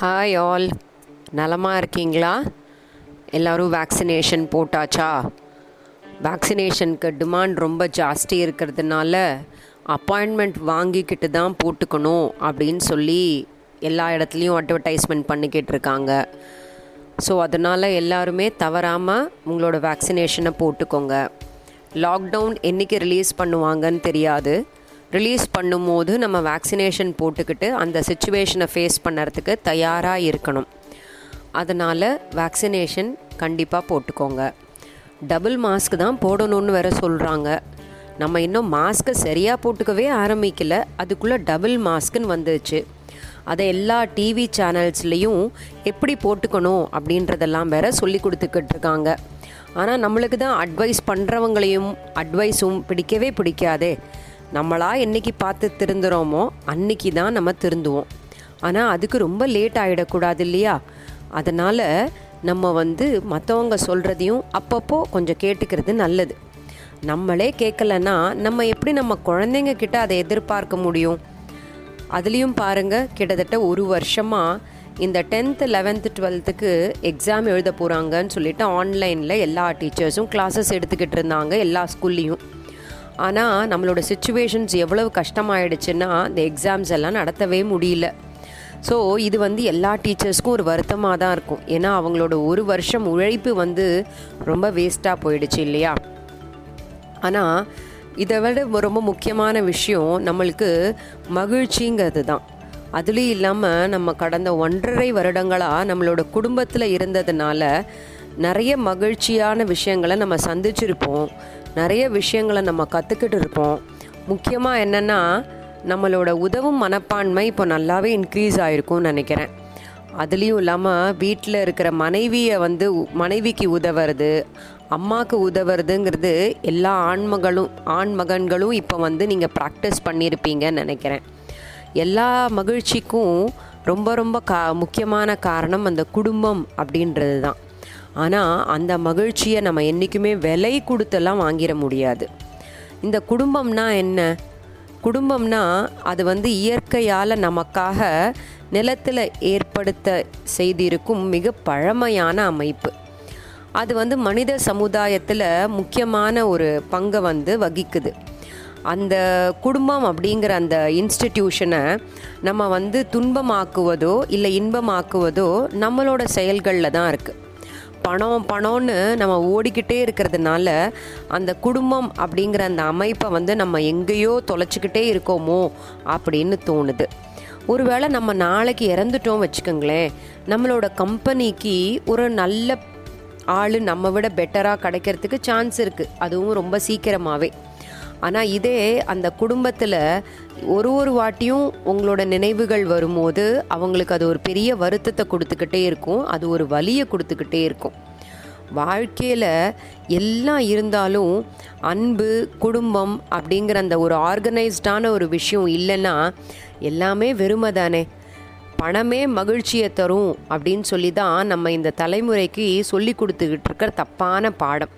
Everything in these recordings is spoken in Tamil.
ஹாய் ஆல் நலமாக இருக்கீங்களா? எல்லோரும் வேக்சினேஷன் போட்டாச்சா? வேக்சினேஷனுக்கு டிமாண்ட் ரொம்ப ஜாஸ்தி இருக்கிறதுனால அப்பாயின்மெண்ட் வாங்கிக்கிட்டு தான் போட்டுக்கணும் அப்படின்னு சொல்லி எல்லா இடத்துலையும் அட்வர்டைஸ்மெண்ட் பண்ணிக்கிட்டு இருக்காங்க. ஸோ அதனால் எல்லாருமே தவறாமல் உங்களோட வேக்சினேஷனை போட்டுக்கோங்க. லாக்டவுன் என்றைக்கு ரிலீஸ் பண்ணுவாங்கன்னு தெரியாது. ரிலீஸ் பண்ணும்போது நம்ம வேக்சினேஷன் போட்டுக்கிட்டு அந்த சுச்சுவேஷனை ஃபேஸ் பண்ணுறதுக்கு தயாராக இருக்கணும். அதனால் வேக்சினேஷன் கண்டிப்பாக போட்டுக்கோங்க. டபுள் மாஸ்க் தான் போடணும்னு வேற சொல்கிறாங்க நம்ம இன்னும் மாஸ்க்கை சரியாக போட்டுக்கவே ஆரம்பிக்கல. அதுக்குள்ளே டபுள் மாஸ்க்குன்னு வந்துச்சு அதை எல்லா டிவி சேனல்ஸ்லேயும் எப்படி போட்டுக்கணும் அப்படின்றதெல்லாம் வேற சொல்லி கொடுத்துக்கிட்டு இருக்காங்க. ஆனால் நம்மளுக்கு தான் அட்வைஸ் பண்ணுறவங்களையும் அட்வைஸும் பிடிக்கவே பிடிக்காதே. நம்மளாக என்னைக்கு பார்த்து திருந்துறோமோ அன்னைக்கு தான் நம்ம திருந்துவோம். ஆனால் அதுக்கு ரொம்ப லேட் ஆகிடக்கூடாது இல்லையா? அதனால் நம்ம வந்து மற்றவங்க சொல்கிறதையும் அப்பப்போ கொஞ்சம் கேட்டுக்கிறது நல்லது. நம்மளே கேட்கலன்னா நம்ம எப்படி நம்ம குழந்தைங்க கிட்ட அதை எதிர்பார்க்க முடியும்? அதுலேயும் பாருங்கள் கிட்டத்தட்ட ஒரு வருஷமாக இந்த டென்த்து லெவன்த்து டுவெல்த்துக்கு எக்ஸாம் எழுத போகிறாங்கன்னு சொல்லிட்டு ஆன்லைனில் எல்லா டீச்சர்ஸும் கிளாஸஸ் எடுத்துக்கிட்டு இருந்தாங்க எல்லா ஸ்கூல்லேயும் ஆனால் நம்மளோட சுச்சுவேஷன்ஸ் எவ்வளவு கஷ்டமாயிடுச்சுன்னா இந்த எக்ஸாம்ஸ் எல்லாம் நடத்தவே முடியல. ஸோ இது வந்து எல்லா டீச்சர்ஸ்க்கும் ஒரு வருத்தமாக தான் இருக்கும். ஏன்னா அவங்களோட ஒரு வருஷம் உழைப்பு வந்து ரொம்ப வேஸ்ட்டாக போயிடுச்சு இல்லையா? ஆனால் இதை விட ரொம்ப முக்கியமான விஷயம் நம்மளுக்கு மகிழ்ச்சிங்கிறது தான். அதுலேயும் இல்லாமல் நம்ம கடந்த ஒன்றரை வருடங்களாக நம்மளோட குடும்பத்தில் இருந்ததுனால நிறைய மகிழ்ச்சியான விஷயங்களை நம்ம சந்திச்சிருப்போம். நிறைய விஷயங்களை நம்ம கற்றுக்கிட்டு இருப்போம். முக்கியமாக என்னென்னா நம்மளோட உதவும் மனப்பான்மை இப்போ நல்லாவே இன்க்ரீஸ் ஆகிருக்கும்னு நினைக்கிறேன். அதுலேயும் இல்லாமல் வீட்டில் இருக்கிற மனைவியை வந்து மனைவிக்கு உதவுறது அம்மாவுக்கு உதவுறதுங்கிறது எல்லா ஆண்மகளும் ஆண் மகன்களும் இப்போ வந்து நீங்கள் ப்ராக்டிஸ் பண்ணியிருப்பீங்கன்னு நினைக்கிறேன். எல்லா மகிழ்ச்சிக்கும் ரொம்ப ரொம்ப கா முக்கியமான காரணம் அந்த குடும்பம் அப்படின்றது தான் ஆனால் அந்த மகிழ்ச்சியை நம்ம என்றைக்குமே விலை கொடுத்தெல்லாம் வாங்கிட முடியாது. இந்த குடும்பம்னா என்ன? குடும்பம்னா அது வந்து இயற்கையால் நமக்காக நிலத்தில் ஏற்படுத்த செய்திருக்கும் மிக பழமையான அமைப்பு. அது வந்து மனித சமுதாயத்தில் முக்கியமான ஒரு பங்கை வந்து வகிக்குது. அந்த குடும்பம் அப்படிங்கிற அந்த இன்ஸ்டிடியூஷனை நம்ம வந்து துன்பமாக்குவதோ இல்லை இன்பமாக்குவதோ நம்மளோட செயல்களில் தான் இருக்குது பணம் பணம்னு நம்ம ஓடிக்கிட்டே இருக்கிறதுனால அந்த குடும்பம் அப்படிங்கிற அந்த அமைப்பை வந்து நம்ம எங்கேயோ தொலைச்சிக்கிட்டே இருக்கோமோ அப்படின்னு தோணுது. ஒருவேளை நம்ம நாளைக்கு இறந்துட்டோம் வச்சுக்கோங்களேன் நம்மளோட கம்பெனிக்கு ஒரு நல்ல ஆள் நம்ம விட பெட்டராக கிடைக்கிறதுக்கு சான்ஸ் இருக்குது அதுவும் ரொம்ப சீக்கிரமாகவே ஆனால் இதே அந்த குடும்பத்தில் ஒரு ஒரு வாட்டியும் உங்களோட நினைவுகள் வரும்போது அவங்களுக்கு அது ஒரு பெரிய வருத்தத்தை கொடுத்துக்கிட்டே இருக்கும். அது ஒரு வலியை கொடுத்துக்கிட்டே இருக்கும். வாழ்க்கையில் எல்லாம் இருந்தாலும் அன்பு குடும்பம் அப்படிங்கிற அந்த ஒரு ஆர்கனைஸ்டான ஒரு விஷயம் இல்லைன்னா எல்லாமே வெறுமை தானே பணமே மகிழ்ச்சியை தரும் அப்படின்னு சொல்லி தான் நம்ம இந்த தலைமுறைக்கு சொல்லி கொடுத்துக்கிட்டு இருக்கிற தப்பான பாடம்.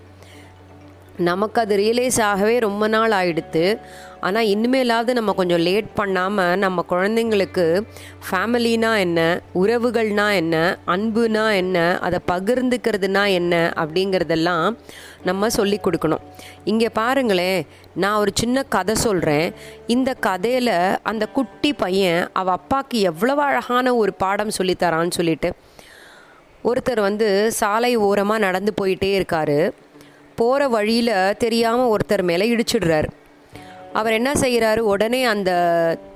நமக்கு அது ரியலைஸ் ஆகவே ரொம்ப நாள் ஆயிடுத்து. ஆனால் இனிமேலாவது நம்ம கொஞ்சம் லேட் பண்ணாமல் நம்ம குழந்தைங்களுக்கு ஃபேமிலினா என்ன உறவுகள்னா என்ன அன்புனா என்ன அதை பகிர்ந்துக்கிறதுனா என்ன அப்படிங்கிறதெல்லாம் நம்ம சொல்லி கொடுக்கணும். இங்கே பாருங்களேன் நான் ஒரு சின்ன கதை சொல்கிறேன் இந்த கதையில் அந்த குட்டி பையன் அவள் அப்பாவுக்கு எவ்வளோ அழகான ஒரு பாடம் சொல்லித்தரான்னு சொல்லிட்டு ஒருத்தர் வந்து சாலை ஓரமாக நடந்து போயிட்டே இருக்காரு. போகிற வழியில் தெரியாமல் ஒருத்தர் மேலே இடிச்சிடுறாரு. அவர் என்ன செய்கிறாரு உடனே அந்த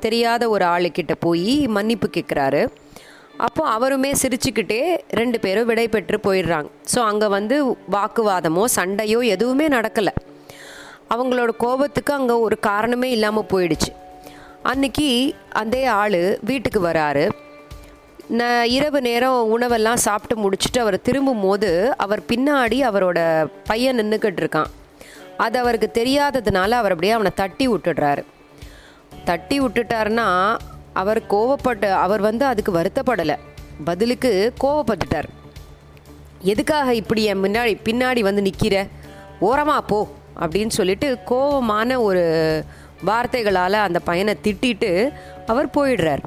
தெரியாத ஒரு ஆளுக்கிட்ட போய் மன்னிப்பு கேட்குறாரு அப்போ அவருமே சிரிச்சுக்கிட்டே ரெண்டு பேரும் விடை பெற்று போயிடுறாங்க. ஸோ அங்கே வந்து வாக்குவாதமோ சண்டையோ எதுவுமே நடக்கலை. அவங்களோட கோபத்துக்கு அங்கே ஒரு காரணமே இல்லாமல் போயிடுச்சு. அன்னைக்கு அதே ஆள் வீட்டுக்கு வராரு. ந இரவு நேரம் உணவெல்லாம் சாப்பிட்டு முடிச்சுட்டு அவர் திரும்பும் போது அவர் பின்னாடி அவரோட பையன் நின்றுக்கிட்டு இருக்கான். அது அவருக்கு தெரியாததுனால அவர் அப்படியே அவனை தட்டி விட்டுடுறாரு. தட்டி விட்டுட்டாருன்னா அவர் கோவப்பட்டு அவர் வந்து அதுக்கு வருத்தப்படலை. பதிலுக்கு கோவப்பட்டுட்டார். எதுக்காக இப்படி என் முன்னாடி பின்னாடி வந்து நிற்கிற ஓரமா போ அப்படின்னு சொல்லிட்டு கோவமான ஒரு வார்த்தைகளால் அந்த பையனை திட்டிட்டு அவர் போயிடுறார்.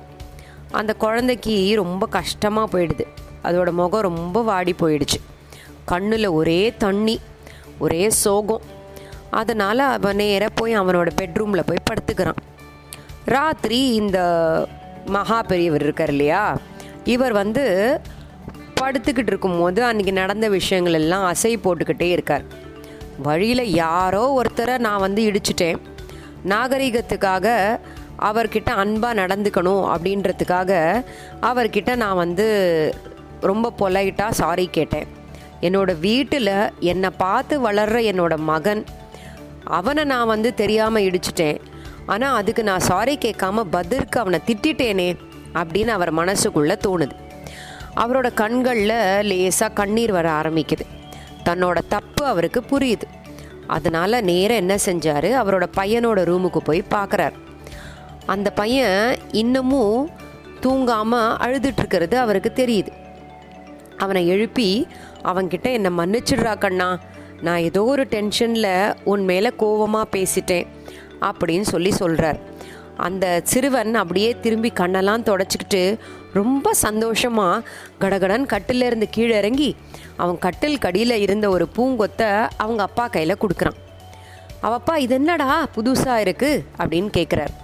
அந்த குழந்தைக்கு ரொம்ப கஷ்டமாக போயிடுது. அதோட முகம் ரொம்ப வாடி போயிடுச்சு. கண்ணில் ஒரே தண்ணி ஒரே சோகம். அதனால் அவன் நேராக போய் அவனோட பெட்ரூமில் போய் படுத்துக்கிறான். ராத்திரி இந்த மகா பெரியவர் இருக்கார் இல்லையா? இவர் வந்து படுத்துக்கிட்டு இருக்கும்போது அன்றைக்கி நடந்த விஷயங்கள் எல்லாம் அசை போட்டுக்கிட்டே இருக்கார். வழியில் யாரோ ஒருத்தரை நான் வந்து இடிச்சிட்டேன். நாகரிகத்துக்காக அவர்கிட்ட அன்பாக நடந்துக்கணும் அப்படின்றதுக்காக அவர்கிட்ட நான் வந்து ரொம்ப பொலைட்டாக சாரி கேட்டேன். என்னோட வீட்டில் என்னை பார்த்து வளர்கிற என்னோட மகன் அவனை நான் வந்து தெரியாமல் இடிச்சிட்டேன். ஆனால் அதுக்கு நான் சாரி கேட்காம பதிலுக்கு அவனை திட்டிட்டேனே அப்படின்னு அவர் மனசுக்குள்ளே தோணுது. அவரோட கண்களில் லேசாக கண்ணீர் வர ஆரம்பிக்குது. தன்னோட தப்பு அவருக்கு புரியுது. அதனால் நேராக என்ன செஞ்சார்? அவரோட பையனோட ரூமுக்கு போய் பார்க்குறாரு அந்த பையன் இன்னமும் தூங்காமல் அழுதுட்டுருக்கிறது அவருக்கு தெரியுது. அவனை எழுப்பி அவன்கிட்ட என்னை மன்னிச்சிடுறா கண்ணா. நான் ஏதோ ஒரு டென்ஷனில் உன் மேலே கோவமாக பேசிட்டேன் அப்படின்னு சொல்லி சொல்கிறார் அந்த சிறுவன் அப்படியே திரும்பி கண்ணெல்லாம் தொடச்சிக்கிட்டு ரொம்ப சந்தோஷமாக கடகடன் கட்டிலேருந்து கீழே இறங்கி அவன் கட்டில் கடியில் இருந்த ஒரு பூங்கொத்தை அவங்க அப்பா கையில் கொடுக்குறான். அவப்பா இது என்னடா புதுசாக இருக்குது அப்படின்னு கேட்குறாரு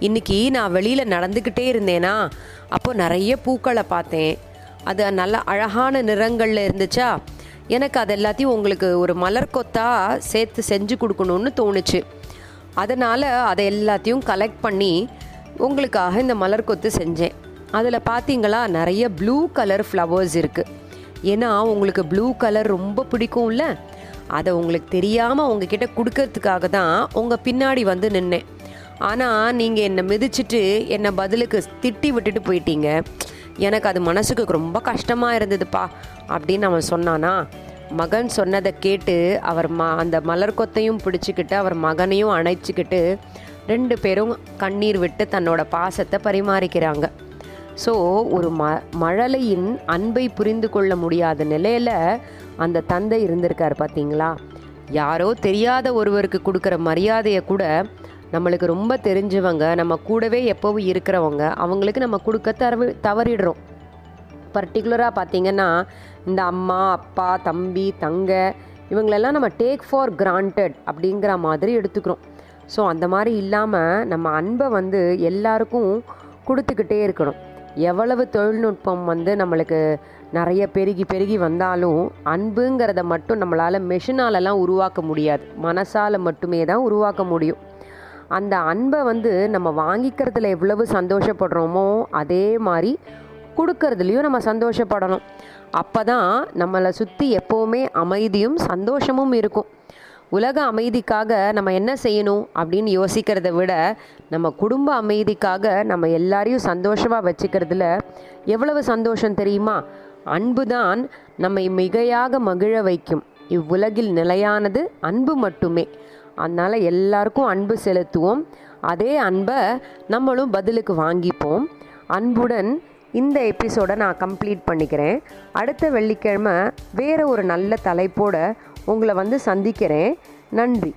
இன்னைக்கு நான் வெளியில் நடந்துக்கிட்டே இருந்தேனா அப்போ நிறைய பூக்களை பார்த்தேன். அது நல்ல அழகான நிறங்களில் இருந்துச்சா? எனக்கு அது எல்லாத்தையும் உங்களுக்கு ஒரு மலர் கொத்தா சேர்த்து செஞ்சு கொடுக்கணும்னு தோணுச்சு. அதனால் அதை எல்லாத்தையும் கலெக்ட் பண்ணி உங்களுக்காக இந்த மலர் கொத்து செஞ்சேன். அதில் பார்த்தீங்களா நிறைய ப்ளூ கலர் ஃப்ளவர்ஸ் இருக்குது ஏன்னா உங்களுக்கு ப்ளூ கலர் ரொம்ப பிடிக்கும்ல? அதை உங்களுக்கு தெரியாமல் உங்ககிட்ட கொடுக்கறதுக்காக தான் உங்கள் பின்னாடி வந்து நின்னேன். ஆனால் நீங்கள் என்னை மிதிச்சிட்டு என்னை பதிலுக்கு திட்டி விட்டுட்டு போயிட்டீங்க. எனக்கு அது மனசுக்கு ரொம்ப கஷ்டமாக இருந்ததுப்பா அப்படின்னு அவன் சொன்னானா மகன் சொன்னதை கேட்டு அவர் ம அந்த மலர் கொத்தையும் பிடிச்சிக்கிட்டு அவர் மகனையும் அணைச்சிக்கிட்டு ரெண்டு பேரும் கண்ணீர் விட்டு தன்னோட பாசத்தை பரிமாறிக்கிறாங்க. ஸோ ஒரு ம மழலையின் அன்பை புரிந்து கொள்ள முடியாத நிலையில் அந்த தந்தை இருந்திருக்கார் பார்த்தீங்களா யாரோ தெரியாத ஒருவருக்கு கொடுக்குற மரியாதையை கூட நம்மளுக்கு ரொம்ப தெரிஞ்சவங்க நம்ம கூடவே எப்போவும் இருக்கிறவங்க அவங்களுக்கு நம்ம கொடுக்க தரவு தவறிடுறோம். பர்டிகுலராக பார்த்தீங்கன்னா இந்த அம்மா அப்பா தம்பி தங்க இவங்களெல்லாம் நம்ம டேக் ஃபார் கிராண்டட் அப்படிங்கிற மாதிரி எடுத்துக்கிறோம். ஸோ அந்த மாதிரி இல்லாமல் நம்ம அன்பை வந்து எல்லாருக்கும் கொடுத்துக்கிட்டே இருக்கணும். எவ்வளவு தொழில்நுட்பம் வந்து நம்மளுக்கு நிறைய பெருகி பெருகி வந்தாலும் அன்புங்கிறத மட்டும் நம்மளால் மெஷினாலலாம் உருவாக்க முடியாது. மனசால் மட்டுமே தான் உருவாக்க முடியும். அந்த அன்பை வந்து நம்ம வாங்கிக்கிறதுல எவ்வளவு சந்தோஷப்படுறோமோ அதே மாதிரி கொடுக்கறதுலையும் நம்ம சந்தோஷப்படணும். அப்போ தான் நம்மளை சுற்றி எப்போவுமே அமைதியும் சந்தோஷமும் இருக்கும். உலக அமைதிக்காக நம்ம என்ன செய்யணும் அப்படின்னு யோசிக்கிறத விட நம்ம குடும்ப அமைதிக்காக நம்ம எல்லாரையும் சந்தோஷமாக வச்சுக்கிறதுல எவ்வளவு சந்தோஷம் தெரியுமா? அன்பு தான் நம்மை மிகையாக மகிழ வைக்கும். இவ்வுலகில் நிலையானது அன்பு மட்டுமே. அதனால் எல்லாருக்கும் அன்பு செலுத்துவோம். அதே அன்பை நம்மளும் பதிலுக்கு வாங்கிப்போம். அன்புடன் இந்த எபிசோடை நான் கம்ப்ளீட் பண்ணிக்கிறேன். அடுத்த வெள்ளிக்கிழமை வேறு ஒரு நல்ல தலைப்போடு உங்களை வந்து சந்திக்கிறேன். நன்றி.